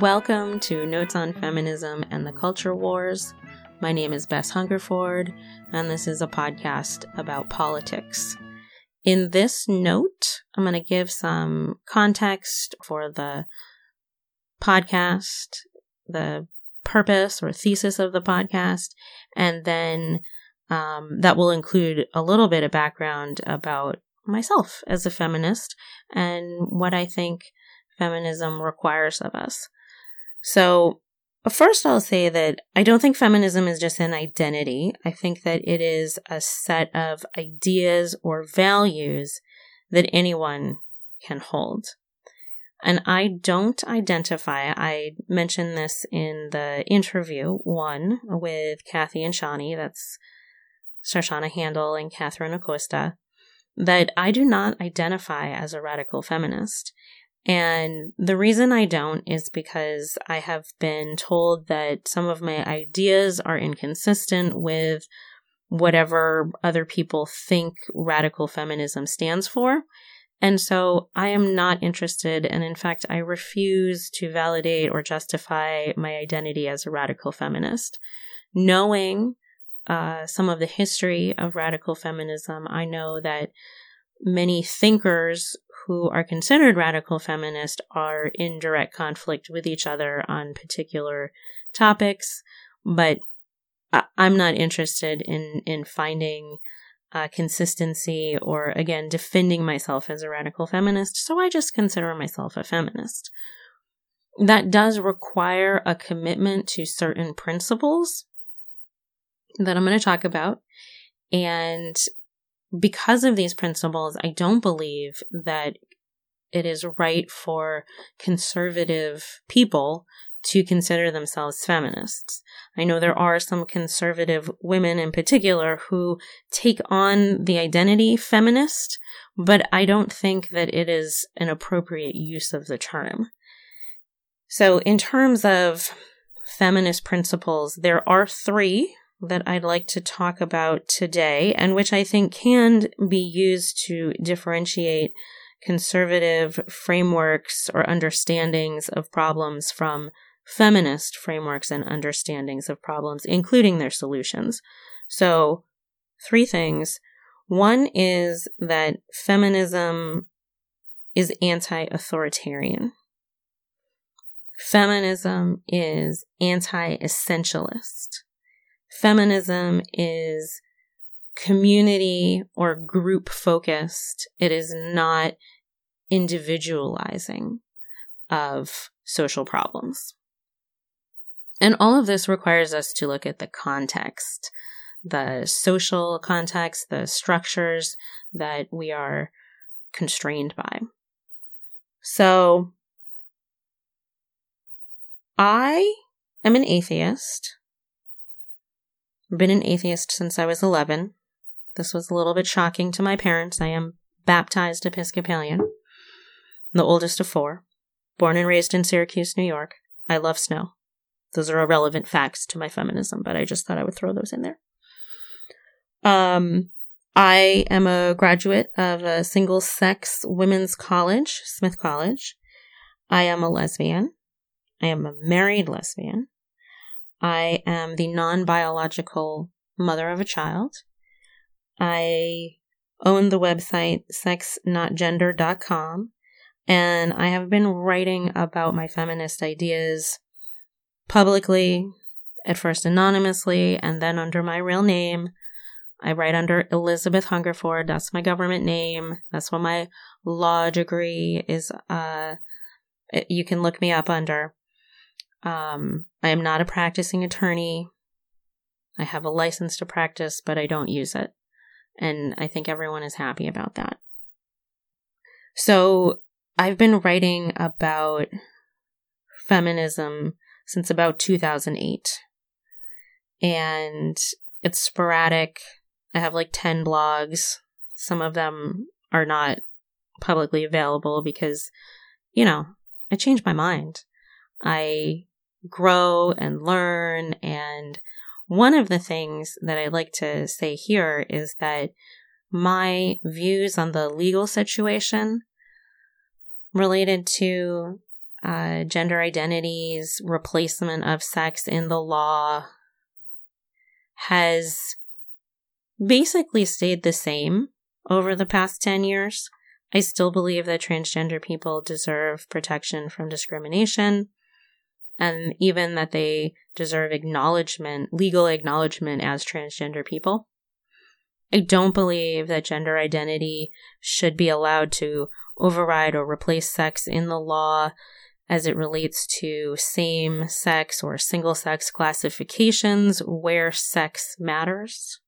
Welcome to Notes on Feminism and the Culture Wars. My name is Bess Hungerford, and this is a podcast about politics. In this note, I'm going to give some context for the podcast, the purpose or thesis of the podcast, and then um, that will include a little bit of background about myself as a feminist and what I think feminism requires of us. So, first, I'll say that I don't think feminism is just an identity. I think that it is a set of ideas or values that anyone can hold. And I don't identify, I mentioned this in the interview one with Kathy and Shawnee, that's Sarshana Handel and Catherine Acosta, that I do not identify as a radical feminist. And the reason I don't is because I have been told that some of my ideas are inconsistent with whatever other people think radical feminism stands for. And so I am not interested, and in fact, I refuse to validate or justify my identity as a radical feminist. Knowing uh, some of the history of radical feminism, I know that many thinkers who are considered radical feminist are in direct conflict with each other on particular topics, but I'm not interested in in finding uh, consistency or again defending myself as a radical feminist. So I just consider myself a feminist. That does require a commitment to certain principles that I'm going to talk about, and because of these principles, I don't believe that it is right for conservative people to consider themselves feminists. I know there are some conservative women in particular who take on the identity feminist, but I don't think that it is an appropriate use of the term. So, in terms of feminist principles, there are three that I'd like to talk about today, and which I think can be used to differentiate conservative frameworks or understandings of problems from feminist frameworks and understandings of problems, including their solutions. So, three things. One is that feminism is anti authoritarian. Feminism is anti essentialist. Feminism is community or group focused. It is not individualizing of social problems. And all of this requires us to look at the context, the social context, the structures that we are constrained by. So, I am an atheist been an atheist since I was 11. This was a little bit shocking to my parents. I am baptized Episcopalian, the oldest of four, born and raised in Syracuse, New York. I love snow. Those are irrelevant facts to my feminism, but I just thought I would throw those in there. Um, I am a graduate of a single sex women's college, Smith College. I am a lesbian. I am a married lesbian. I am the non biological mother of a child. I own the website sexnotgender.com and I have been writing about my feminist ideas publicly, at first anonymously, and then under my real name. I write under Elizabeth Hungerford. That's my government name. That's what my law degree is. Uh, you can look me up under. Um, I am not a practicing attorney. I have a license to practice, but I don't use it. And I think everyone is happy about that. So I've been writing about feminism since about 2008. And it's sporadic. I have like 10 blogs. Some of them are not publicly available because, you know, I changed my mind. I grow and learn. And one of the things that I like to say here is that my views on the legal situation related to uh, gender identities, replacement of sex in the law has basically stayed the same over the past 10 years. I still believe that transgender people deserve protection from discrimination and even that they deserve acknowledgement, legal acknowledgement as transgender people. I don't believe that gender identity should be allowed to override or replace sex in the law as it relates to same sex or single sex classifications where sex matters.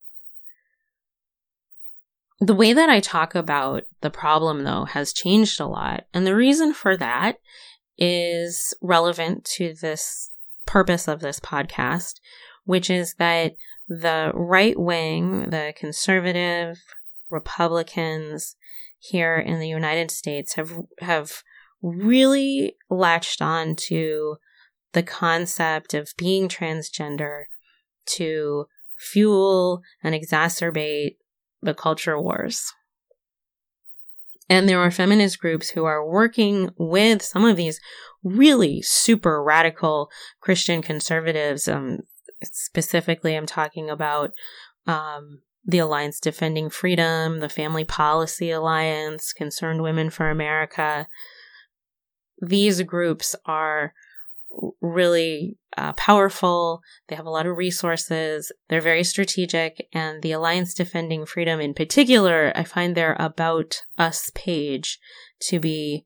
The way that I talk about the problem, though, has changed a lot. And the reason for that is relevant to this purpose of this podcast, which is that the right wing, the conservative Republicans here in the United States have, have really latched on to the concept of being transgender to fuel and exacerbate the culture wars. And there are feminist groups who are working with some of these really super radical Christian conservatives. Um, specifically, I'm talking about um, the Alliance Defending Freedom, the Family Policy Alliance, Concerned Women for America. These groups are really uh, powerful. They have a lot of resources. They're very strategic. And the Alliance Defending Freedom in particular, I find their About Us page to be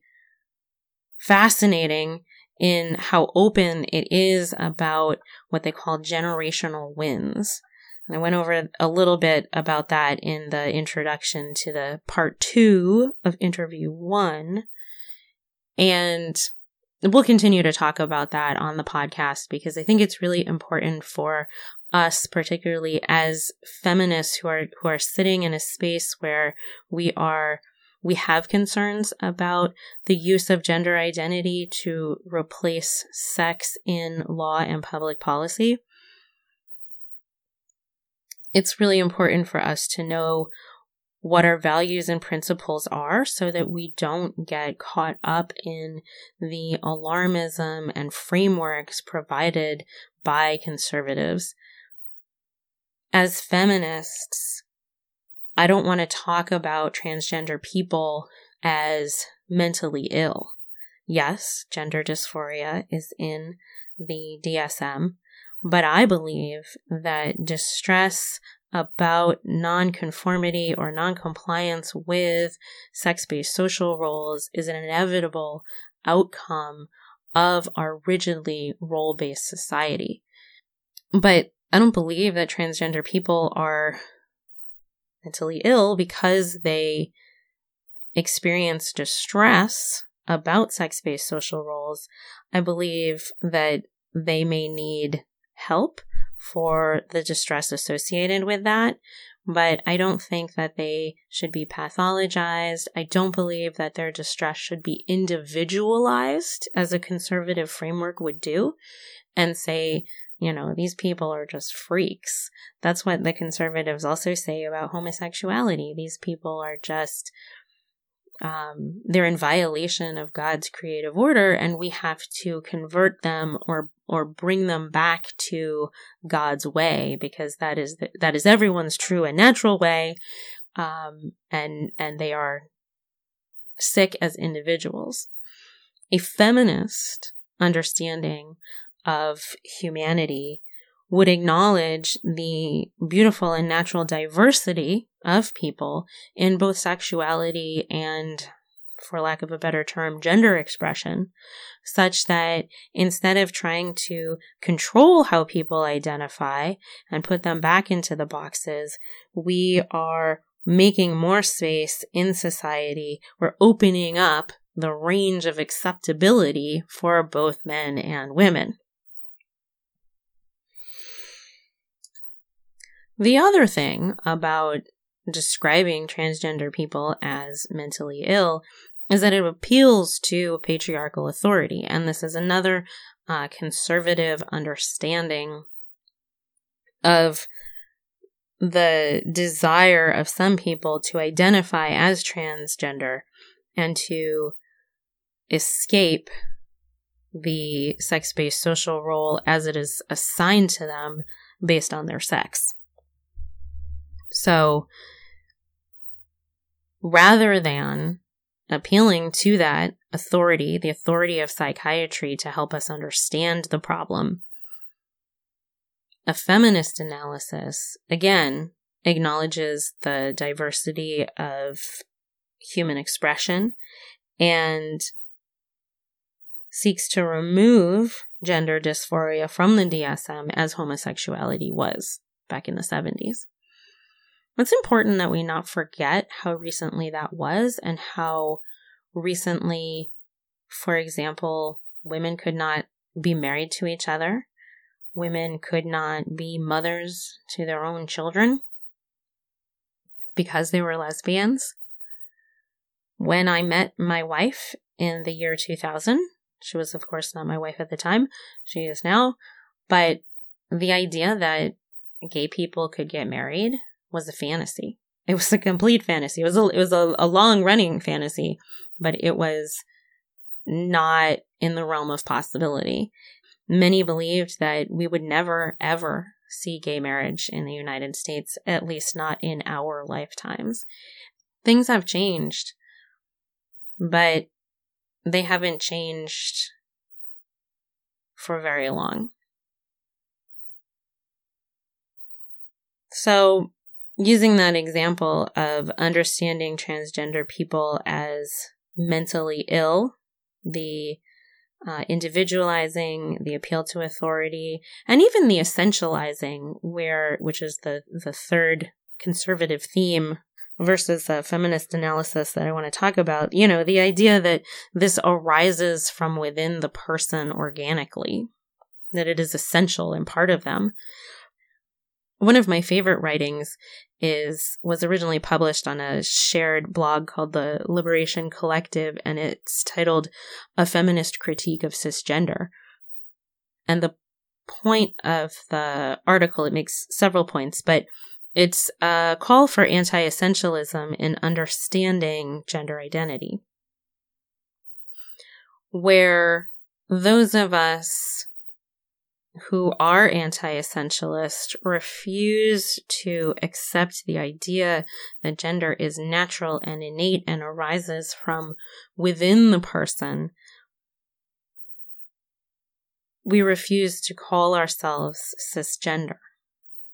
fascinating in how open it is about what they call generational wins. And I went over a little bit about that in the introduction to the part two of interview one. And we'll continue to talk about that on the podcast because I think it's really important for us, particularly as feminists who are, who are sitting in a space where we are, we have concerns about the use of gender identity to replace sex in law and public policy. It's really important for us to know what our values and principles are so that we don't get caught up in the alarmism and frameworks provided by conservatives. As feminists, I don't want to talk about transgender people as mentally ill. Yes, gender dysphoria is in the DSM, but I believe that distress about nonconformity or noncompliance with sex based social roles is an inevitable outcome of our rigidly role based society. But I don't believe that transgender people are mentally ill because they experience distress about sex based social roles. I believe that they may need help for the distress associated with that. But I don't think that they should be pathologized. I don't believe that their distress should be individualized as a conservative framework would do and say, you know, these people are just freaks. That's what the conservatives also say about homosexuality. These people are just um, they're in violation of God's creative order, and we have to convert them or or bring them back to God's way because that is the, that is everyone's true and natural way, um, and and they are sick as individuals. A feminist understanding of humanity would acknowledge the beautiful and natural diversity of people in both sexuality and, for lack of a better term, gender expression, such that instead of trying to control how people identify and put them back into the boxes, we are making more space in society. We're opening up the range of acceptability for both men and women. The other thing about describing transgender people as mentally ill is that it appeals to patriarchal authority. And this is another uh, conservative understanding of the desire of some people to identify as transgender and to escape the sex based social role as it is assigned to them based on their sex. So rather than appealing to that authority, the authority of psychiatry to help us understand the problem, a feminist analysis, again, acknowledges the diversity of human expression and seeks to remove gender dysphoria from the DSM as homosexuality was back in the 70s. It's important that we not forget how recently that was and how recently, for example, women could not be married to each other. Women could not be mothers to their own children because they were lesbians. When I met my wife in the year 2000, she was, of course, not my wife at the time. She is now. But the idea that gay people could get married was a fantasy. It was a complete fantasy. It was a, it was a, a long running fantasy, but it was not in the realm of possibility. Many believed that we would never, ever see gay marriage in the United States, at least not in our lifetimes. Things have changed, but they haven't changed for very long. So, using that example of understanding transgender people as mentally ill, the uh, individualizing, the appeal to authority, and even the essentializing, where which is the the third conservative theme versus a feminist analysis that I want to talk about. You know, the idea that this arises from within the person organically, that it is essential and part of them. One of my favorite writings is was originally published on a shared blog called the Liberation Collective and it's titled A Feminist Critique of Cisgender. And the point of the article it makes several points, but it's a call for anti-essentialism in understanding gender identity. Where those of us who are anti essentialist refuse to accept the idea that gender is natural and innate and arises from within the person. We refuse to call ourselves cisgender.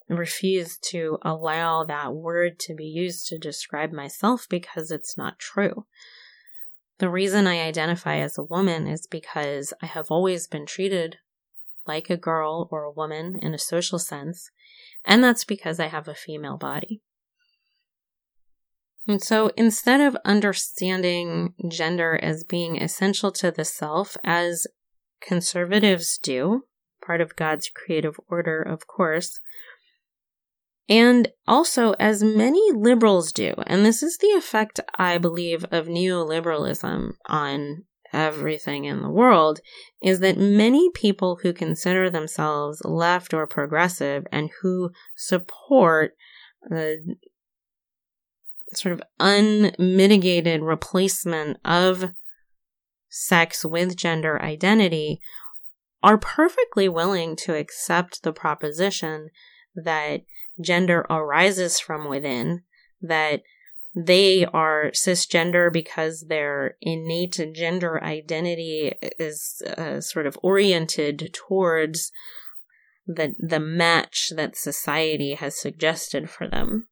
refuse to allow that word to be used to describe myself because it's not true. The reason I identify as a woman is because I have always been treated like a girl or a woman in a social sense, and that's because I have a female body. And so instead of understanding gender as being essential to the self, as conservatives do, part of God's creative order, of course, and also as many liberals do, and this is the effect, I believe, of neoliberalism on everything in the world is that many people who consider themselves left or progressive and who support the sort of unmitigated replacement of sex with gender identity are perfectly willing to accept the proposition that gender arises from within, that they are cisgender because their innate gender identity is uh, sort of oriented towards the the match that society has suggested for them.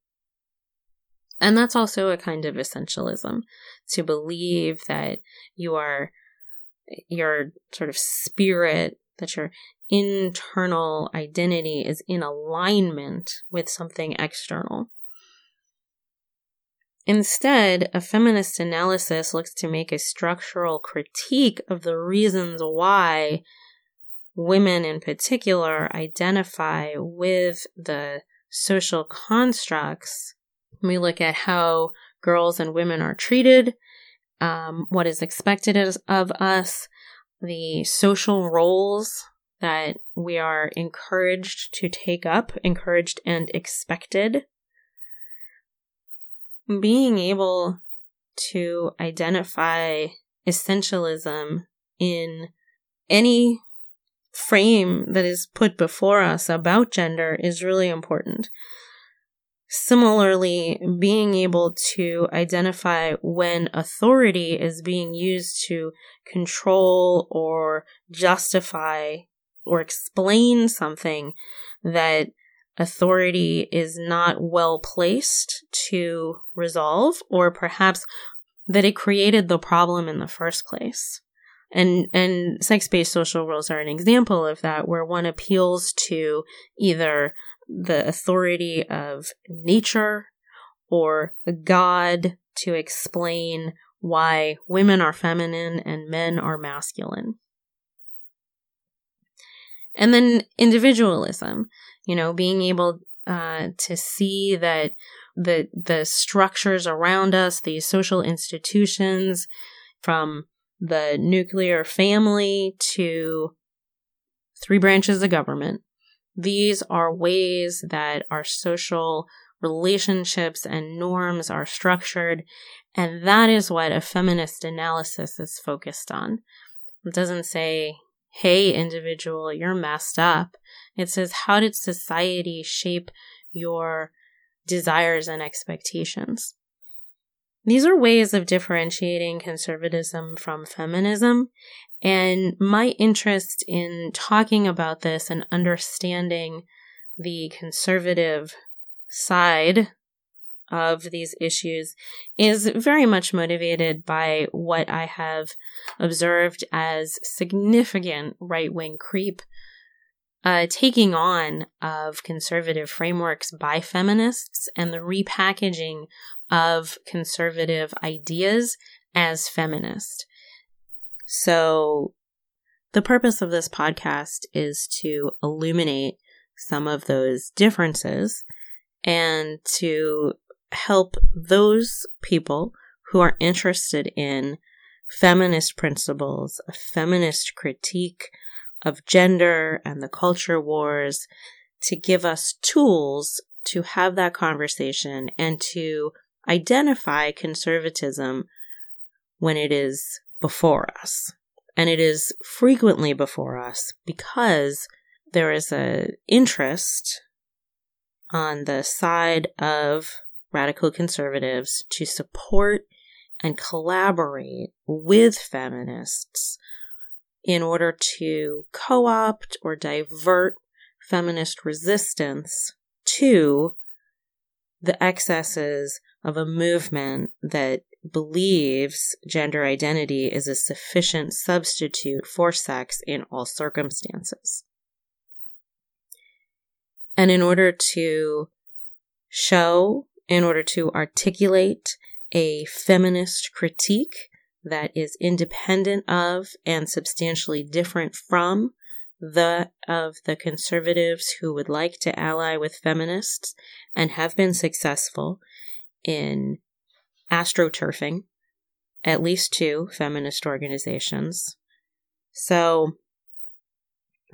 And that's also a kind of essentialism to believe that you are your sort of spirit that your internal identity is in alignment with something external. Instead, a feminist analysis looks to make a structural critique of the reasons why women in particular identify with the social constructs. We look at how girls and women are treated, um, what is expected of us, the social roles that we are encouraged to take up, encouraged and expected being able to identify essentialism in any frame that is put before us about gender is really important. Similarly, being able to identify when authority is being used to control or justify or explain something that authority is not well placed to resolve, or perhaps that it created the problem in the first place. And, and sex-based social roles are an example of that, where one appeals to either the authority of nature or a God to explain why women are feminine and men are masculine. And then individualism, you know, being able uh, to see that the the structures around us, the social institutions, from the nuclear family to three branches of government, these are ways that our social relationships and norms are structured, and that is what a feminist analysis is focused on. It doesn't say, hey, individual, you're messed up. It says, how did society shape your desires and expectations? These are ways of differentiating conservatism from feminism, and my interest in talking about this and understanding the conservative side of these issues is very much motivated by what I have observed as significant right wing creep, uh, taking on of conservative frameworks by feminists and the repackaging of conservative ideas as feminist. So, the purpose of this podcast is to illuminate some of those differences and to help those people who are interested in feminist principles, a feminist critique of gender and the culture wars, to give us tools to have that conversation and to identify conservatism when it is before us. And it is frequently before us because there is an interest on the side of radical conservatives to support and collaborate with feminists in order to co opt or divert feminist resistance to the excesses of a movement that believes gender identity is a sufficient substitute for sex in all circumstances. And in order to show, in order to articulate a feminist critique that is independent of and substantially different from the of the conservatives who would like to ally with feminists and have been successful in astroturfing at least two feminist organizations. So,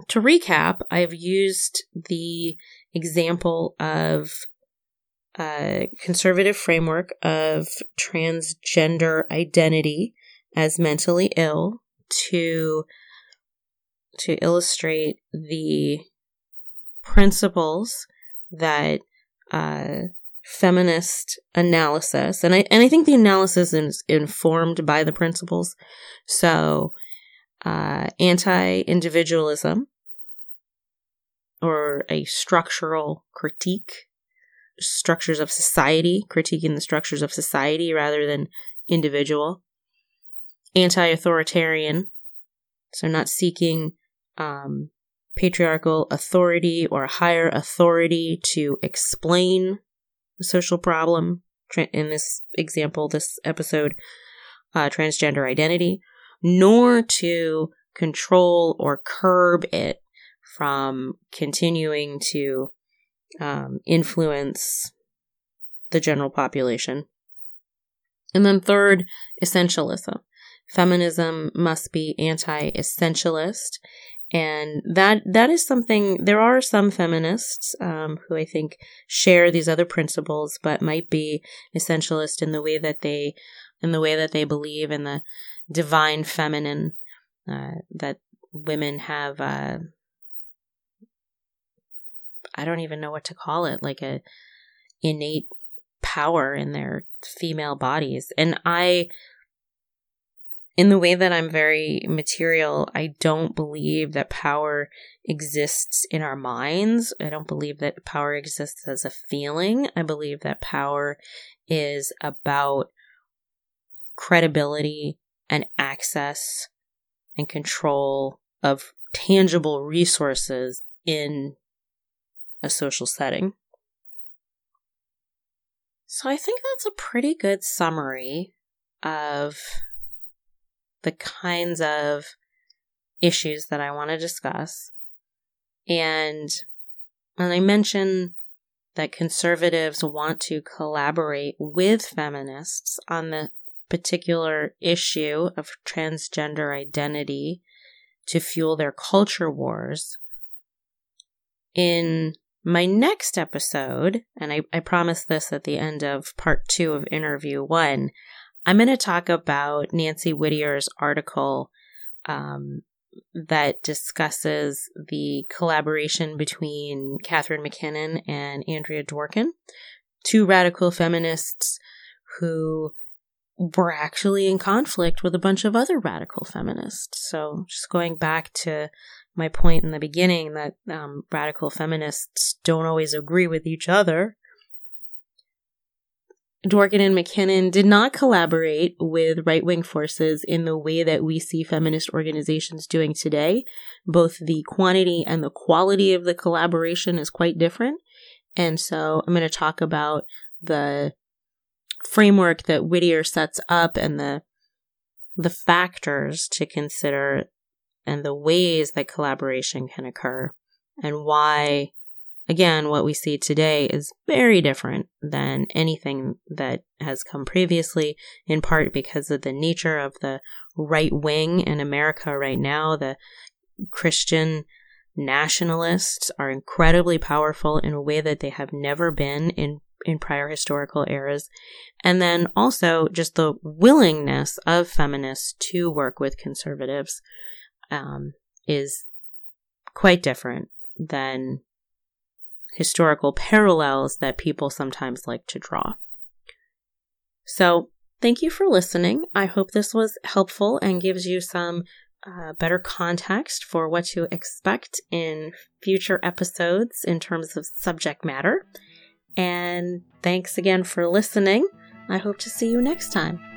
to recap, I've used the example of a conservative framework of transgender identity as mentally ill to to illustrate the principles that uh, feminist analysis, and I and I think the analysis is informed by the principles. So, uh, anti-individualism or a structural critique, structures of society, critiquing the structures of society rather than individual. Anti-authoritarian, so not seeking um, patriarchal authority or higher authority to explain the social problem in this example, this episode, uh, transgender identity, nor to control or curb it from continuing to um, influence the general population. And then third, essentialism. Feminism must be anti-essentialist and that that is something there are some feminists um, who i think share these other principles but might be essentialist in the way that they in the way that they believe in the divine feminine uh, that women have uh I don't even know what to call it, like a innate power in their female bodies. And I in the way that I'm very material, I don't believe that power exists in our minds. I don't believe that power exists as a feeling. I believe that power is about credibility and access and control of tangible resources in a social setting. So I think that's a pretty good summary of the kinds of issues that I want to discuss. And when I mention that conservatives want to collaborate with feminists on the particular issue of transgender identity to fuel their culture wars. In my next episode, and I, I promise this at the end of part two of interview one, I'm going to talk about Nancy Whittier's article um, that discusses the collaboration between Catharine MacKinnon and Andrea Dworkin, two radical feminists who were actually in conflict with a bunch of other radical feminists. So, just going back to my point in the beginning that um, radical feminists don't always agree with each other. Dworkin and MacKinnon did not collaborate with right wing forces in the way that we see feminist organizations doing today. Both the quantity and the quality of the collaboration is quite different. And so I'm going to talk about the framework that Whittier sets up and the the factors to consider and the ways that collaboration can occur and why again what we see today is very different than anything that has come previously in part because of the nature of the right wing in America right now the Christian nationalists are incredibly powerful in a way that they have never been in in prior historical eras. And then also just the willingness of feminists to work with conservatives um, is quite different than historical parallels that people sometimes like to draw. So, thank you for listening. I hope this was helpful and gives you some uh, better context for what to expect in future episodes in terms of subject matter. And thanks again for listening. I hope to see you next time.